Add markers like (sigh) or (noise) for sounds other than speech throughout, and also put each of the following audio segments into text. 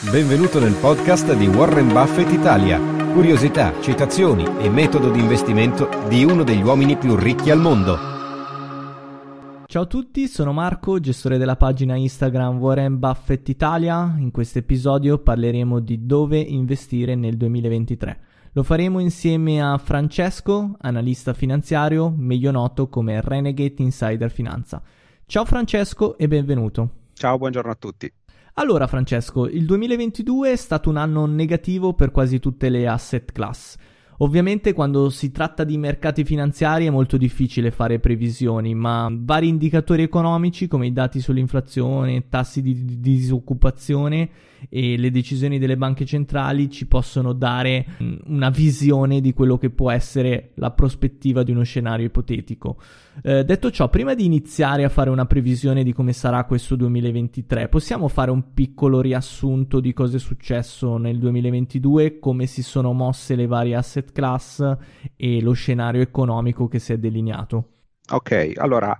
Benvenuto nel podcast di Warren Buffett Italia. Curiosità, citazioni e metodo di investimento di uno degli uomini più ricchi al mondo. Ciao a tutti, sono Marco, gestore della pagina Instagram Warren Buffett Italia. In questo episodio parleremo di dove investire nel 2023. Lo faremo insieme a Francesco, analista finanziario, meglio noto come Renegade Insider Finanza. Ciao Francesco e benvenuto. Ciao, buongiorno a tutti. Allora Francesco, il 2022 è stato un anno negativo per quasi tutte le asset class. Ovviamente quando si tratta di mercati finanziari è molto difficile fare previsioni, ma vari indicatori economici come i dati sull'inflazione, tassi di disoccupazione e le decisioni delle banche centrali ci possono dare mm, una visione di quello che può essere la prospettiva di uno scenario ipotetico. Eh, detto ciò, prima di iniziare a fare una previsione di come sarà questo 2023, possiamo fare un piccolo riassunto di cosa è successo nel 2022, come si sono mosse le varie asset class e lo scenario economico che si è delineato. Ok, allora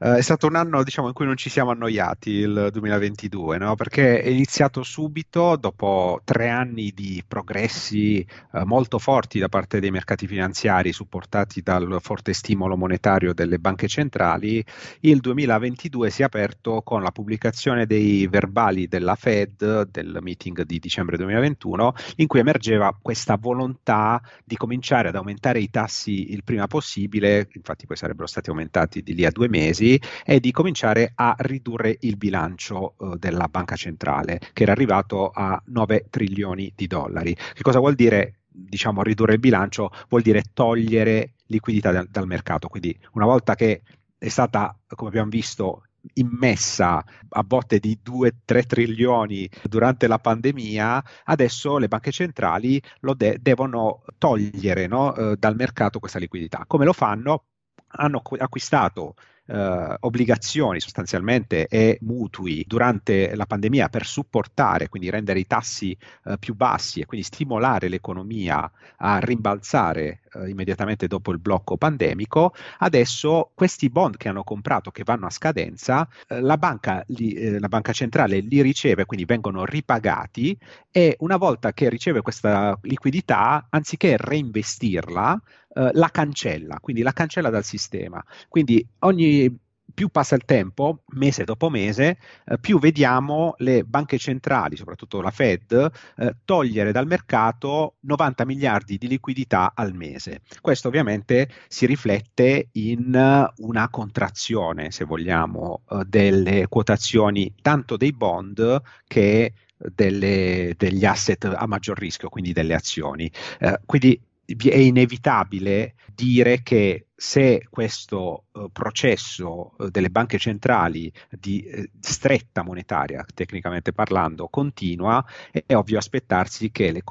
eh, è stato un anno diciamo, in cui non ci siamo annoiati il 2022, no? perché è iniziato subito dopo tre anni di progressi eh, molto forti da parte dei mercati finanziari supportati dal forte stimolo monetario delle banche centrali, il 2022 si è aperto con la pubblicazione dei verbali della Fed del meeting di dicembre 2021 in cui emergeva questa volontà di cominciare ad aumentare i tassi il prima possibile, infatti poi sarebbero stati stati aumentati di lì a due mesi, è di cominciare a ridurre il bilancio eh, della banca centrale, che era arrivato a 9 trilioni di dollari. Che cosa vuol dire? Diciamo ridurre il bilancio vuol dire togliere liquidità dal, dal mercato. Quindi una volta che è stata, come abbiamo visto, immessa a botte di 2-3 trilioni durante la pandemia, adesso le banche centrali lo de- devono togliere no, eh, dal mercato questa liquidità. Come lo fanno? Hanno acquistato eh, obbligazioni sostanzialmente e mutui durante la pandemia per supportare, quindi rendere i tassi eh, più bassi e quindi stimolare l'economia a rimbalzare eh, immediatamente dopo il blocco pandemico, adesso questi bond che hanno comprato che vanno a scadenza, eh, la, banca li, eh, la banca centrale li riceve, quindi vengono ripagati e una volta che riceve questa liquidità, anziché reinvestirla, eh, la cancella, quindi la cancella dal sistema. Quindi ogni più passa il tempo, mese dopo mese, eh, più vediamo le banche centrali, soprattutto la Fed, eh, togliere dal mercato 90 miliardi di liquidità al mese. Questo ovviamente si riflette in una contrazione, se vogliamo, eh, delle quotazioni tanto dei bond che delle, degli asset a maggior rischio, quindi delle azioni. Eh, quindi è inevitabile dire che se questo uh, processo uh, delle banche centrali di uh, stretta monetaria, tecnicamente parlando, continua, è, è ovvio aspettarsi che le,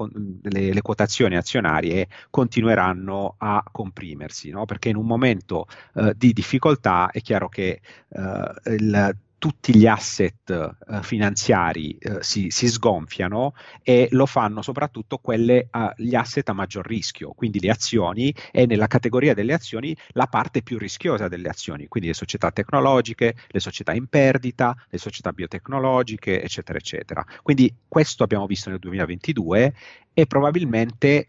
le, le, quotazioni azionarie continueranno a comprimersi, no? perché in un momento di difficoltà è chiaro che il tutti gli asset uh, finanziari uh, si, si, sgonfiano e lo fanno soprattutto quelle, uh, gli asset a maggior rischio, quindi le azioni e nella categoria delle azioni la parte più rischiosa delle azioni, quindi le società tecnologiche, le società in perdita, le società biotecnologiche, eccetera, eccetera. Quindi questo abbiamo visto nel 2022 e probabilmente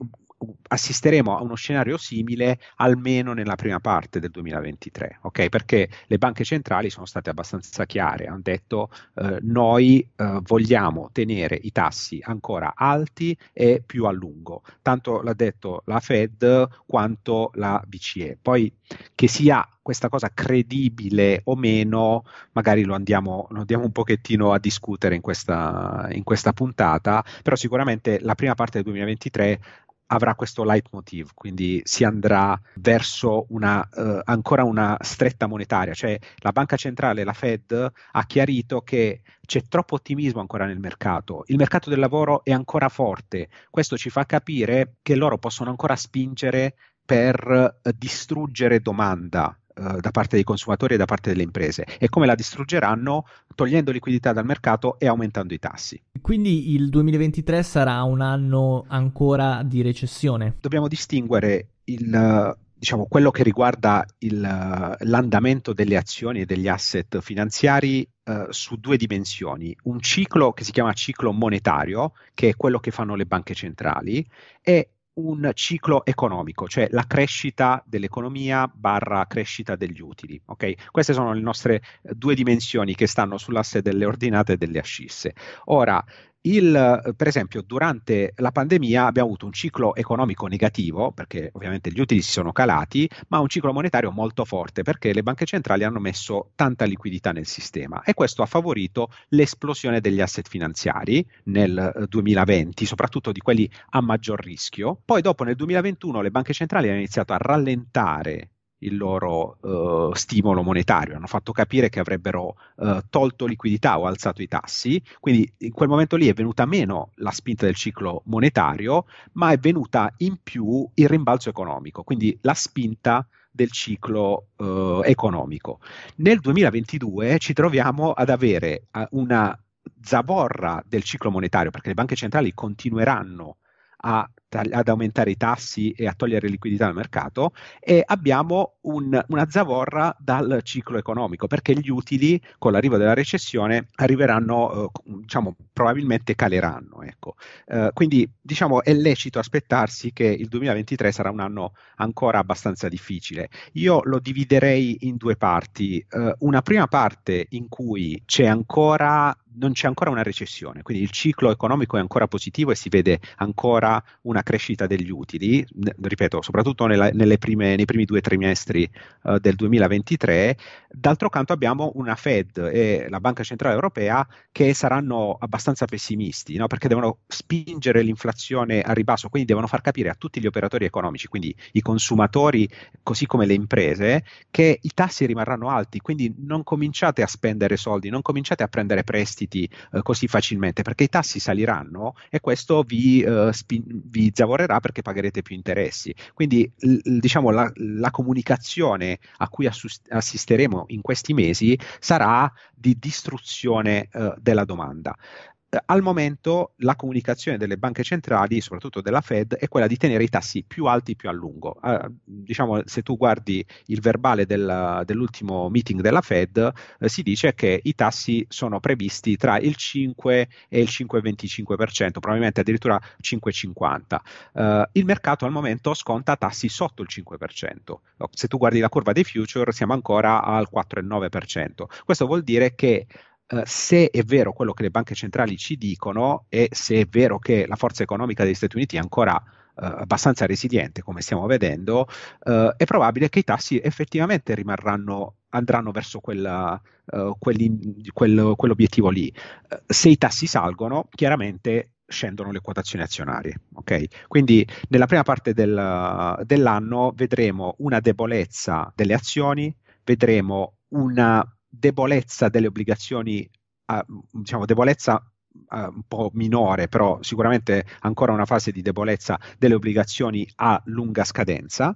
assisteremo a uno scenario simile almeno nella prima parte del 2023, ok? Perché le banche centrali sono state abbastanza chiare, hanno detto eh, noi eh, vogliamo tenere i tassi ancora alti e più a lungo, tanto l'ha detto la Fed quanto la BCE. Poi che sia questa cosa credibile o meno, magari lo andiamo, lo andiamo un pochettino a discutere in questa, in questa puntata, però sicuramente la prima parte del 2023 avrà questo leitmotiv, quindi si andrà verso una, uh, ancora una stretta monetaria, cioè la banca centrale, la Fed, ha chiarito che c'è troppo ottimismo ancora nel mercato, il mercato del lavoro è ancora forte, questo ci fa capire che loro possono ancora spingere per uh, distruggere domanda uh, da parte dei consumatori e da parte delle imprese e come la distruggeranno togliendo liquidità dal mercato e aumentando i tassi. Quindi il 2023 sarà un anno ancora di recessione. Dobbiamo distinguere il diciamo, quello che riguarda il, l'andamento delle azioni e degli asset finanziari uh, su due dimensioni. Un ciclo che si chiama ciclo monetario, che è quello che fanno le banche centrali, e un ciclo economico, cioè la crescita dell'economia barra crescita degli utili. Okay? Queste sono le nostre due dimensioni che stanno sull'asse delle ordinate e delle ascisse. Ora, il, per esempio, durante la pandemia abbiamo avuto un ciclo economico negativo, perché ovviamente gli utili si sono calati, ma un ciclo monetario molto forte, perché le banche centrali hanno messo tanta liquidità nel sistema e questo ha favorito l'esplosione degli asset finanziari nel 2020, soprattutto di quelli a maggior rischio. Poi dopo nel 2021 le banche centrali hanno iniziato a rallentare il loro uh, stimolo monetario, hanno fatto capire che avrebbero uh, tolto liquidità o alzato i tassi, quindi in quel momento lì è venuta meno la spinta del ciclo monetario, ma è venuta in più il rimbalzo economico, quindi la spinta del ciclo uh, economico. Nel 2022 ci troviamo ad avere una zavorra del ciclo monetario, perché le banche centrali continueranno a ad aumentare i tassi e a togliere liquidità dal mercato e abbiamo un, una zavorra dal ciclo economico perché gli utili con l'arrivo della recessione arriveranno, eh, diciamo, probabilmente caleranno. Ecco. Eh, quindi diciamo è lecito aspettarsi che il 2023 sarà un anno ancora abbastanza difficile. Io lo dividerei in due parti. Eh, una prima parte in cui c'è ancora non c'è ancora una recessione, quindi il ciclo economico è ancora positivo e si vede ancora una crescita degli utili, ripeto, soprattutto nella, prime, nei primi due trimestri uh, del 2023. D'altro canto abbiamo una Fed e la Banca Centrale Europea che saranno abbastanza pessimisti, no? perché devono spingere l'inflazione a ribasso, quindi devono far capire a tutti gli operatori economici, quindi i consumatori così come le imprese, che i tassi rimarranno alti, quindi non cominciate a spendere soldi, non cominciate a prendere prestiti eh, così facilmente perché i tassi saliranno e questo vi, eh, spin- vi zavorerà perché pagherete più interessi. Quindi l- diciamo la, la, comunicazione a cui assus- assisteremo in questi mesi sarà di distruzione eh, della domanda. Eh, al momento la comunicazione delle banche centrali, soprattutto della Fed, è quella di tenere i tassi più alti più a lungo. Uh, diciamo, se tu guardi il verbale del, dell'ultimo meeting della Fed, uh, si dice che i tassi sono previsti tra il 5 e il 5,25%, probabilmente addirittura 5,50%. Uh, il mercato al momento sconta tassi sotto il 5%. Se tu guardi la curva dei future, siamo ancora al 4,9%. Questo vuol dire che Uh, se è vero quello che le banche centrali ci dicono e se è vero che la forza economica degli Stati Uniti è ancora uh, abbastanza resiliente, come stiamo vedendo, uh, è probabile che i tassi effettivamente rimarranno, andranno verso quella, quel, quell'obiettivo lì. se i tassi salgono, chiaramente scendono le quotazioni azionarie. Okay? Quindi nella prima parte del, dell'anno vedremo una debolezza delle azioni, vedremo una debolezza delle obbligazioni, uh, diciamo debolezza uh, un po' minore, però sicuramente ancora una fase di debolezza delle obbligazioni a lunga scadenza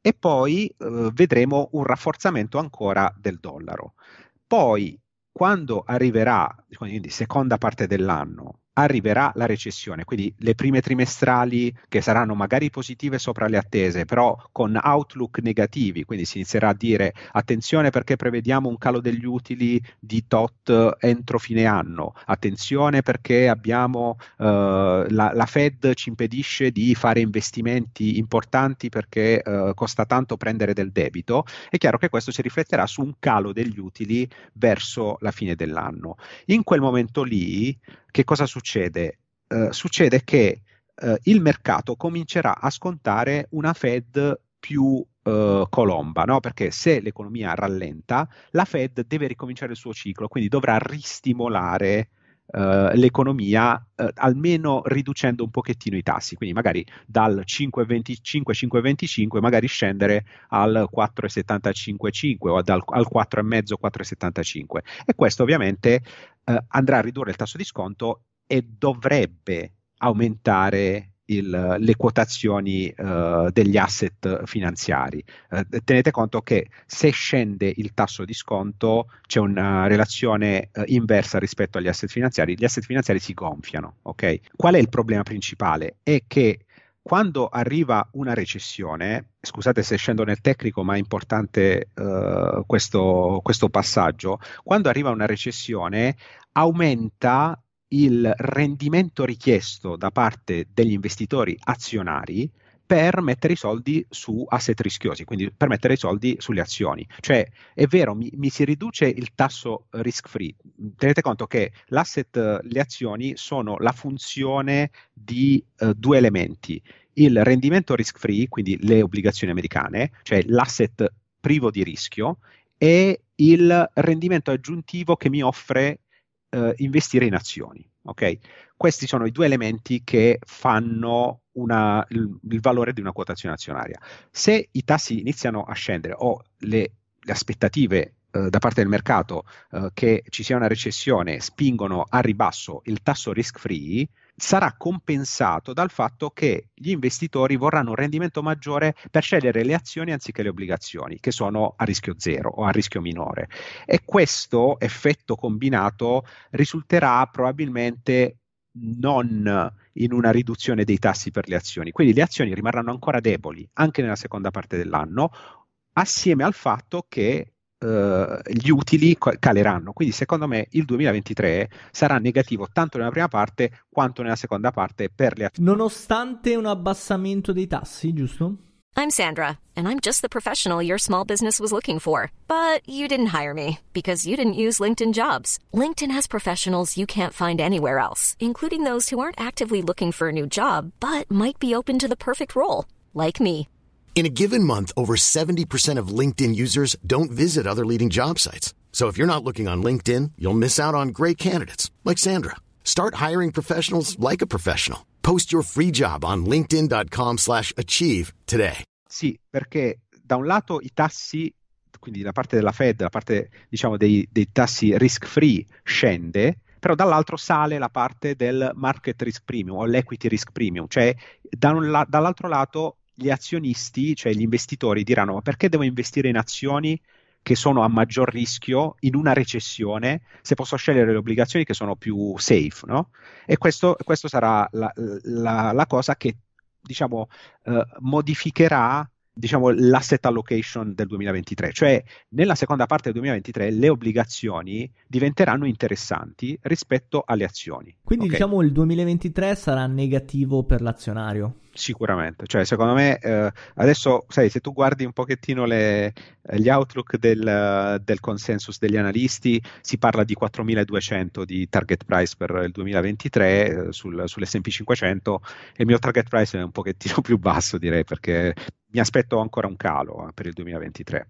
e poi uh, vedremo un rafforzamento ancora del dollaro. Poi quando arriverà, quindi seconda parte dell'anno, arriverà la recessione, quindi le prime trimestrali che saranno magari positive sopra le attese, però con outlook negativi, quindi si inizierà a dire attenzione perché prevediamo un calo degli utili di tot entro fine anno, attenzione perché abbiamo uh, la, la, Fed ci impedisce di fare investimenti importanti perché uh, costa tanto prendere del debito, è chiaro che questo si rifletterà su un calo degli utili verso la fine dell'anno. In quel momento lì che cosa succede? Uh, succede che uh, il mercato comincerà a scontare una Fed più uh, colomba, no? perché se l'economia rallenta, la Fed deve ricominciare il suo ciclo, quindi dovrà ristimolare uh, l'economia uh, almeno riducendo un pochettino i tassi, quindi magari dal 5,25-5,25 magari scendere al 4,75 o dal, al 4,5-4,75 e questo ovviamente uh, andrà a ridurre il tasso di sconto e dovrebbe aumentare il, le quotazioni uh, degli asset finanziari. Uh, tenete conto che se scende il tasso di sconto c'è una relazione uh, inversa rispetto agli asset finanziari, gli asset finanziari si gonfiano. Okay? Qual è il problema principale? È che quando arriva una recessione, scusate se scendo nel tecnico, ma è importante questo, questo passaggio, quando arriva una recessione aumenta il rendimento richiesto da parte degli investitori azionari per mettere i soldi su asset rischiosi, quindi per mettere i soldi sulle azioni. Cioè, è vero, mi, mi si riduce il tasso risk free. Tenete conto che l'asset, le azioni sono la funzione di uh, due elementi. Il rendimento risk free, quindi le obbligazioni americane, cioè l'asset privo di rischio, e il rendimento aggiuntivo che mi offre eh, investire in azioni. Okay? Questi sono i due elementi che fanno una, il, il, valore di una quotazione azionaria. Se i tassi iniziano a scendere o le, le aspettative eh, da parte del mercato eh, che ci sia una recessione spingono a ribasso il tasso risk free, sarà compensato dal fatto che gli investitori vorranno un rendimento maggiore per scegliere le azioni anziché le obbligazioni, che sono a rischio zero o a rischio minore. E questo effetto combinato risulterà probabilmente non in una riduzione dei tassi per le azioni. Quindi le azioni rimarranno ancora deboli anche nella seconda parte dell'anno, assieme al fatto che Uh, gli utili caleranno. Quindi secondo me il 2023 sarà negativo tanto nella prima parte quanto nella seconda parte per le azioni. Nonostante un abbassamento dei tassi, giusto? I'm Sandra and I'm just the professional your small business was looking for. But you didn't hire me because you didn't use LinkedIn Jobs. LinkedIn has professionals you can't find anywhere else, including those who aren't actively looking for a new job but might be open to the perfect role, like me. In a given month, over 70% of LinkedIn users don't visit other leading job sites. So if you're not looking on LinkedIn, you'll miss out on great candidates like Sandra. Start hiring professionals like a professional. Post your free job on linkedin.com/achieve today. Sì, perché da un lato i tassi quindi la parte della Fed, la parte diciamo dei, dei tassi risk free scende, però dall'altro sale la parte del market risk premium o l'equity risk premium, cioè da la, dall'altro lato gli azionisti, cioè gli investitori, diranno ma perché devo investire in azioni che sono a maggior rischio in una recessione se posso scegliere le obbligazioni che sono più safe, no? E questo, questo sarà la, la, la, cosa che, diciamo, eh, modificherà diciamo, l'asset allocation del 2023, cioè nella seconda parte del 2023 le obbligazioni diventeranno interessanti rispetto alle azioni. Quindi okay? diciamo il 2023 sarà negativo per l'azionario. Sicuramente, cioè secondo me eh, adesso sai se tu guardi un pochettino le, gli outlook del, del, consensus degli analisti si parla di 4200 di target price per il 2023 eh, sul, sull'S&P 500 e il mio target price è un pochettino (laughs) più basso direi perché mi aspetto ancora un calo eh, per il 2023.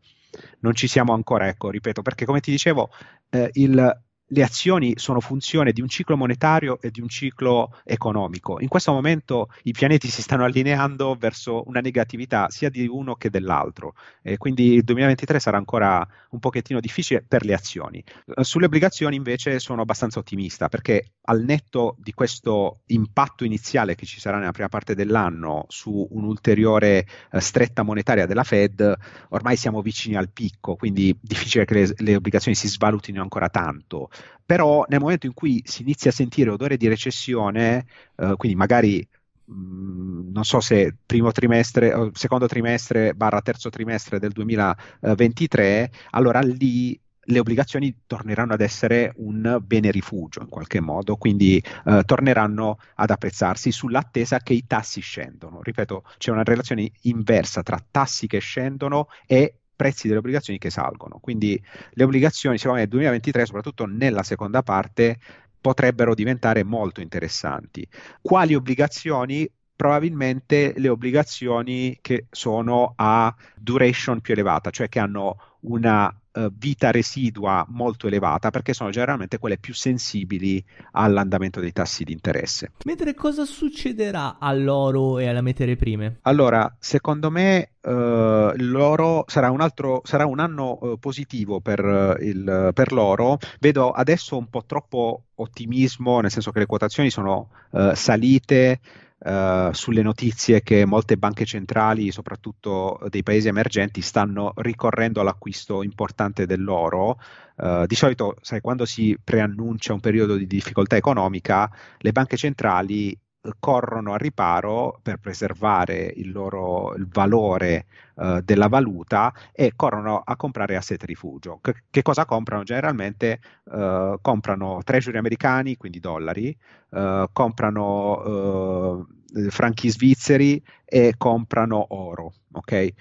Non ci siamo ancora, ecco, ripeto, perché come ti dicevo eh, il le azioni sono funzione di un ciclo monetario e di un ciclo economico. In questo momento i pianeti si stanno allineando verso una negatività sia di uno che dell'altro e quindi il 2023 sarà ancora un pochettino difficile per le azioni. Sulle obbligazioni invece sono abbastanza ottimista perché al netto di questo impatto iniziale che ci sarà nella prima parte dell'anno su un'ulteriore eh, stretta monetaria della Fed, ormai siamo vicini al picco, quindi difficile che le, le obbligazioni si svalutino ancora tanto però nel momento in cui si inizia a sentire odore di recessione, eh, quindi magari mm, non so se primo trimestre, secondo trimestre barra terzo trimestre del 2023, allora lì le obbligazioni torneranno ad essere un bene rifugio in qualche modo, quindi eh, torneranno ad apprezzarsi sull'attesa che i tassi scendono. Ripeto, c'è una relazione inversa tra tassi che scendono e prezzi delle obbligazioni che salgono. Quindi le obbligazioni, secondo me, nel 2023, soprattutto nella seconda parte, potrebbero diventare molto interessanti. Quali obbligazioni? Probabilmente le obbligazioni che sono a duration più elevata, cioè che hanno una uh, vita residua molto elevata perché sono generalmente quelle più sensibili all'andamento dei tassi di interesse. Mentre cosa succederà all'oro e alle materie prime? Allora, secondo me uh, l'oro sarà un, altro, sarà un anno uh, positivo per, il, per, l'oro. Vedo adesso un po' troppo ottimismo, nel senso che le quotazioni sono salite. Uh, sulle notizie che molte banche centrali, soprattutto dei paesi emergenti, stanno ricorrendo all'acquisto importante dell'oro. Uh, di solito, sai, quando si preannuncia un periodo di difficoltà economica, le banche centrali corrono a riparo per preservare il loro il valore uh, della valuta e corrono a comprare asset rifugio. Che, che cosa comprano? Generalmente uh, comprano treasury americani, quindi dollari, uh, comprano franchi svizzeri e comprano oro. Okay?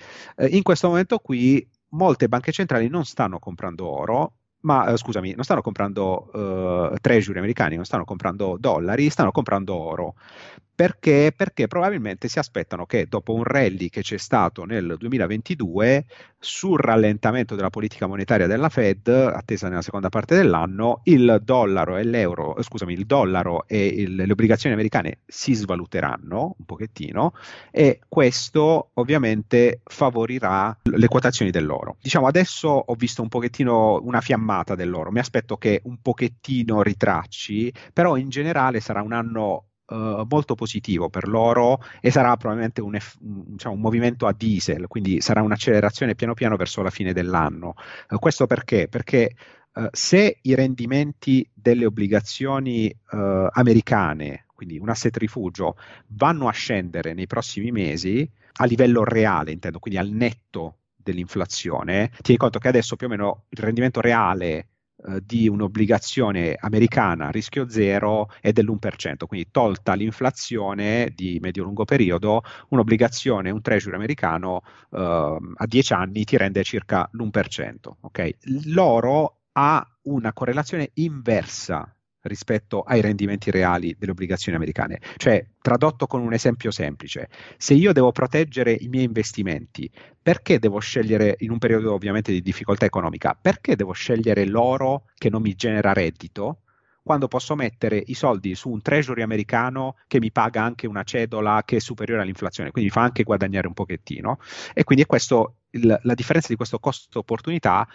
in questo momento qui molte banche centrali non stanno comprando oro, ma eh, scusami, non stanno comprando uh, treasury americani, non stanno comprando dollari, stanno comprando oro. Perché? Perché probabilmente si aspettano che dopo un rally che c'è stato nel 2022, sul rallentamento della politica monetaria della Fed, attesa nella seconda parte dell'anno, il dollaro e l'euro, scusami, il dollaro e il, le obbligazioni americane si svaluteranno un pochettino e questo ovviamente favorirà le quotazioni dell'oro. Diciamo adesso ho visto un pochettino una fiammata dell'oro, mi aspetto che un pochettino ritracci, però in generale sarà un anno Uh, molto positivo per loro e sarà probabilmente un, un, diciamo, un, movimento a diesel, quindi sarà un'accelerazione piano piano verso la fine dell'anno. Uh, questo perché? Perché uh, se i rendimenti delle obbligazioni americane, quindi un asset rifugio, vanno a scendere nei prossimi mesi a livello reale, intendo, quindi al netto dell'inflazione, tieni conto che adesso più o meno il rendimento reale eh, di un'obbligazione americana a rischio zero è dell'1%, quindi tolta l'inflazione di medio-lungo periodo, un'obbligazione, un treasury americano uh, a 10 anni ti rende circa l'1%. Okay? L'oro ha una correlazione inversa rispetto ai rendimenti reali delle obbligazioni americane. Cioè, tradotto con un esempio semplice, se io devo proteggere i miei investimenti, perché devo scegliere, in un periodo ovviamente di difficoltà economica, perché devo scegliere l'oro che non mi genera reddito? quando posso mettere i soldi su un treasury americano che mi paga anche una cedola che è superiore all'inflazione, quindi fa anche guadagnare un pochettino. E quindi è questo, il, la differenza di questo costo opportunità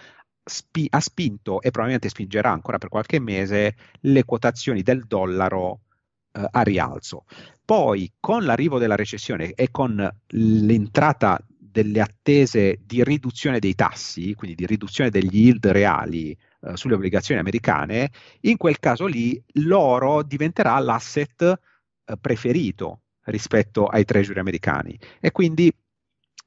spi- ha spinto e probabilmente spingerà ancora per qualche mese le quotazioni del dollaro eh, a rialzo. Poi con l'arrivo della recessione e con l'entrata delle attese di riduzione dei tassi, quindi di riduzione degli yield reali eh, sulle obbligazioni americane, in quel caso lì l'oro diventerà l'asset eh, preferito rispetto ai treasury americani e quindi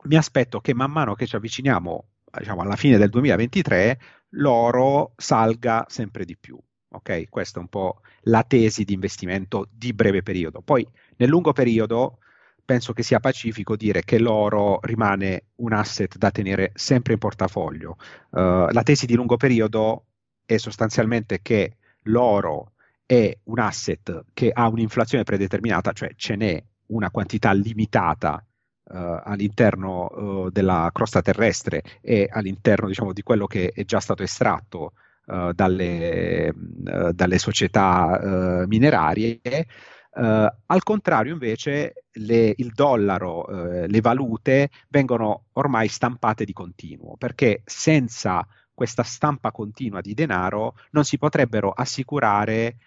mi aspetto che man mano che ci avviciniamo diciamo, alla fine del 2023 l'oro salga sempre di più. Ok, questa è un po' la tesi di investimento di breve periodo. Poi nel lungo periodo penso che sia pacifico dire che l'oro rimane un asset da tenere sempre in portafoglio. Uh, la tesi di lungo periodo è sostanzialmente che l'oro è un asset che ha un'inflazione predeterminata, cioè ce n'è una quantità limitata Uh, all'interno uh, della crosta terrestre e all'interno diciamo, di quello che è già stato estratto uh, dalle, dalle, società minerarie. al contrario, invece, le, il dollaro, le valute vengono ormai stampate di continuo perché senza questa stampa continua di denaro non si potrebbero assicurare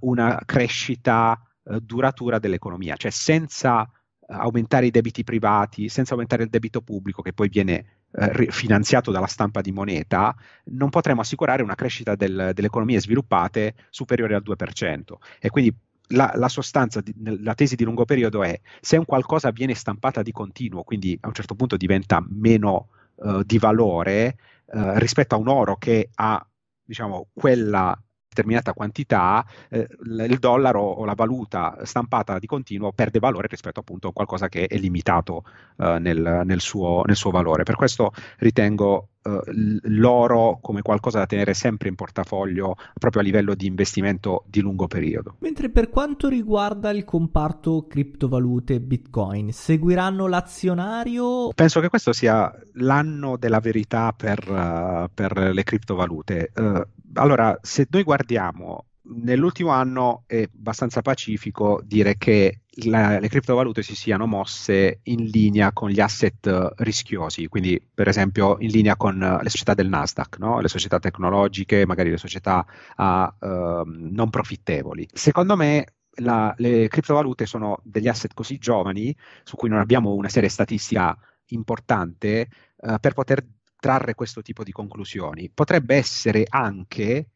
una crescita duratura dell'economia, cioè senza aumentare i debiti privati senza aumentare il debito pubblico che poi viene eh, finanziato dalla stampa di moneta, non potremo assicurare una crescita del, delle economie sviluppate superiore al 2%. E quindi la, la, sostanza, la tesi di lungo periodo è se un qualcosa viene stampata di continuo, quindi a un certo punto diventa meno uh, di valore uh, rispetto a un oro che ha diciamo, quella determinata quantità, eh, il dollaro o la valuta stampata di continuo perde valore rispetto appunto a qualcosa che è limitato eh, nel, nel, suo, nel, suo, valore. Per questo ritengo uh, l'oro come qualcosa da tenere sempre in portafoglio proprio a livello di investimento di lungo periodo. Mentre per quanto riguarda il comparto criptovalute Bitcoin, seguiranno l'azionario? Penso che questo sia l'anno della verità per, uh, per le criptovalute. Uh, allora, se noi guardiamo nell'ultimo anno è abbastanza pacifico dire che la, le criptovalute si siano mosse in linea con gli asset rischiosi, quindi per esempio in linea con le società del Nasdaq, no? le società tecnologiche, magari le società uh, non profittevoli. Secondo me la, le criptovalute sono degli asset così giovani su cui non abbiamo una serie statistica importante uh, per poter trarre questo tipo di conclusioni. Potrebbe essere anche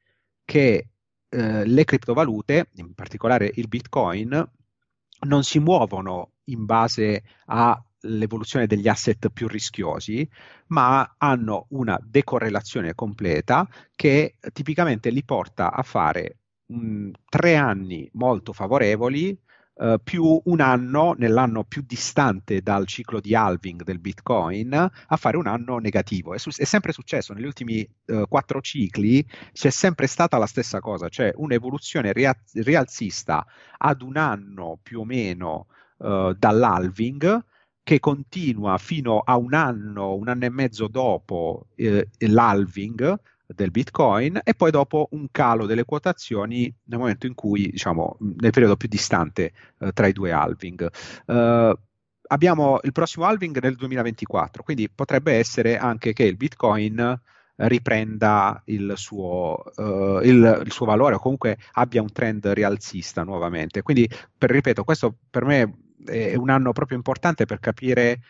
che eh, le criptovalute, in particolare il Bitcoin, non si muovono in base all'evoluzione degli asset più rischiosi, ma hanno una decorrelazione completa che tipicamente li porta a fare mh, tre anni molto favorevoli Uh, più un anno, nell'anno più distante dal ciclo di halving del Bitcoin, a fare un anno negativo. È, su- è sempre successo negli ultimi uh, quattro cicli, c'è sempre stata la stessa cosa, cioè un'evoluzione ria- rialzista ad un anno più o meno uh, dall'halving che continua fino a un anno, un anno e mezzo dopo eh, l'halving, del Bitcoin e poi dopo un calo delle quotazioni nel momento in cui, diciamo, nel periodo più distante eh, tra i due halving. Uh, abbiamo il prossimo halving nel 2024, quindi potrebbe essere anche che il Bitcoin riprenda il suo, uh, il, il suo, valore o comunque abbia un trend rialzista nuovamente. Quindi, per, ripeto, questo per me è un anno proprio importante per capire eh,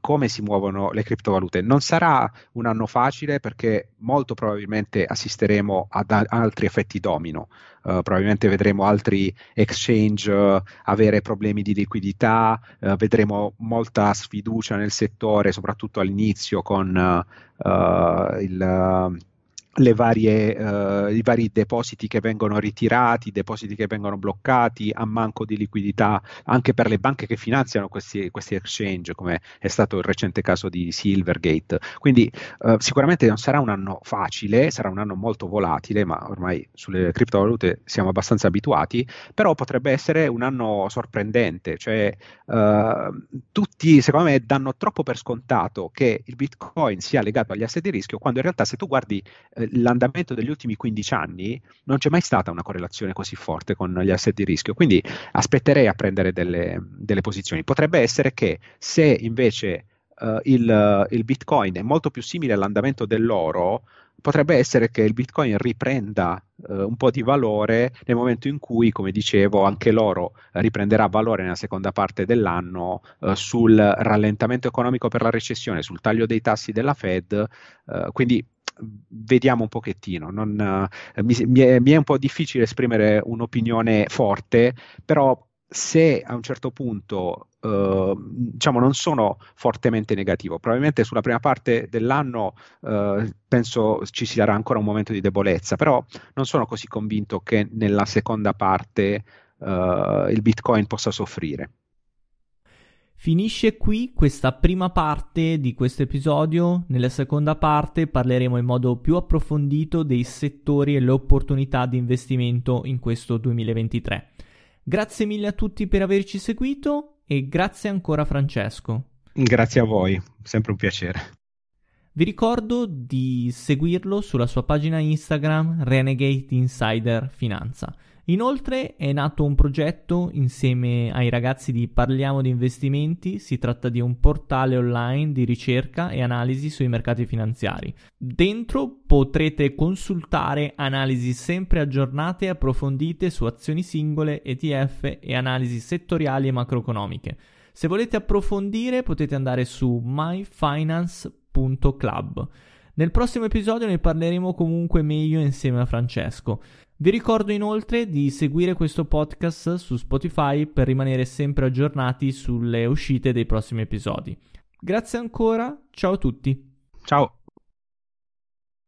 come si muovono le criptovalute. Non sarà un anno facile perché molto probabilmente assisteremo ad altri effetti domino. Uh, probabilmente vedremo altri exchange uh, avere problemi di liquidità, uh, vedremo molta sfiducia nel settore, soprattutto all'inizio con il Varie, uh, i vari depositi che vengono ritirati, depositi che vengono bloccati a manco di liquidità anche per le banche che finanziano questi, questi exchange, come è stato il recente caso di Silvergate. Quindi uh, sicuramente non sarà un anno facile, sarà un anno molto volatile, ma ormai sulle criptovalute siamo abbastanza abituati, però potrebbe essere un anno sorprendente, cioè uh, tutti secondo me danno troppo per scontato che il Bitcoin sia legato agli asset di rischio, quando in realtà se tu guardi l'andamento degli ultimi 15 anni non c'è mai stata una correlazione così forte con gli asset di rischio, quindi aspetterei a prendere delle, delle posizioni. Potrebbe essere che se invece uh, il, il Bitcoin è molto più simile all'andamento dell'oro, potrebbe essere che il Bitcoin riprenda uh, un po' di valore nel momento in cui, come dicevo, anche l'oro riprenderà valore nella seconda parte dell'anno uh, sul rallentamento economico per la recessione, sul taglio dei tassi della Fed. Uh, quindi vediamo un pochettino. Non, uh, mi, mi, è, mi, è, un po' difficile esprimere un'opinione forte, però se a un certo punto uh, diciamo non sono fortemente negativo, probabilmente sulla prima parte dell'anno uh, penso ci sarà ancora un momento di debolezza, però non sono così convinto che nella seconda parte il Bitcoin possa soffrire. Finisce qui questa prima parte di questo episodio. Nella seconda parte parleremo in modo più approfondito dei settori e le opportunità di investimento in questo 2023. Grazie mille a tutti per averci seguito e grazie ancora Francesco. Grazie a voi, sempre un piacere. Vi ricordo di seguirlo sulla sua pagina Instagram Renegade Insider Finanza. Inoltre è nato un progetto insieme ai ragazzi di Parliamo di investimenti, si tratta di un portale online di ricerca e analisi sui mercati finanziari. Dentro potrete consultare analisi sempre aggiornate e approfondite su azioni singole, ETF e analisi settoriali e macroeconomiche. Se volete approfondire potete andare su myfinance.club. Nel prossimo episodio ne parleremo comunque meglio insieme a Francesco. Vi ricordo inoltre di seguire questo podcast su Spotify per rimanere sempre aggiornati sulle uscite dei prossimi episodi. Grazie ancora, ciao a tutti. Ciao.